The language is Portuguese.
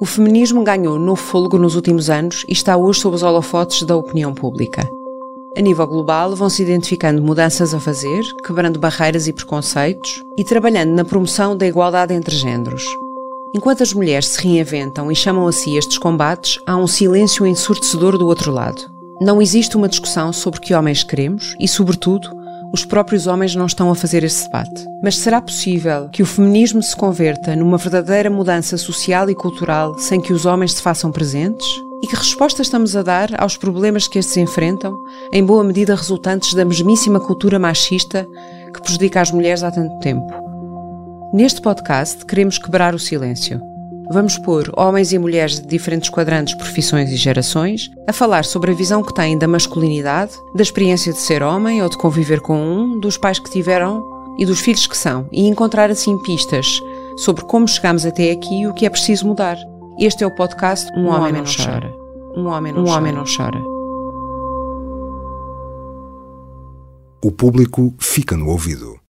O feminismo ganhou novo fôlego nos últimos anos e está hoje sob os holofotes da opinião pública. A nível global, vão-se identificando mudanças a fazer, quebrando barreiras e preconceitos e trabalhando na promoção da igualdade entre géneros. Enquanto as mulheres se reinventam e chamam a si estes combates, há um silêncio ensurdecedor do outro lado. Não existe uma discussão sobre que homens queremos e, sobretudo, os próprios homens não estão a fazer esse debate. Mas será possível que o feminismo se converta numa verdadeira mudança social e cultural sem que os homens se façam presentes? E que resposta estamos a dar aos problemas que estes enfrentam, em boa medida resultantes da mesmíssima cultura machista que prejudica as mulheres há tanto tempo? Neste podcast queremos quebrar o silêncio. Vamos pôr homens e mulheres de diferentes quadrantes, profissões e gerações a falar sobre a visão que têm da masculinidade, da experiência de ser homem ou de conviver com um, dos pais que tiveram e dos filhos que são, e encontrar assim pistas sobre como chegamos até aqui e o que é preciso mudar. Este é o podcast Um, um Homem, Não Chora. Um Homem Não, um chora. Homem não Chora. O público fica no ouvido.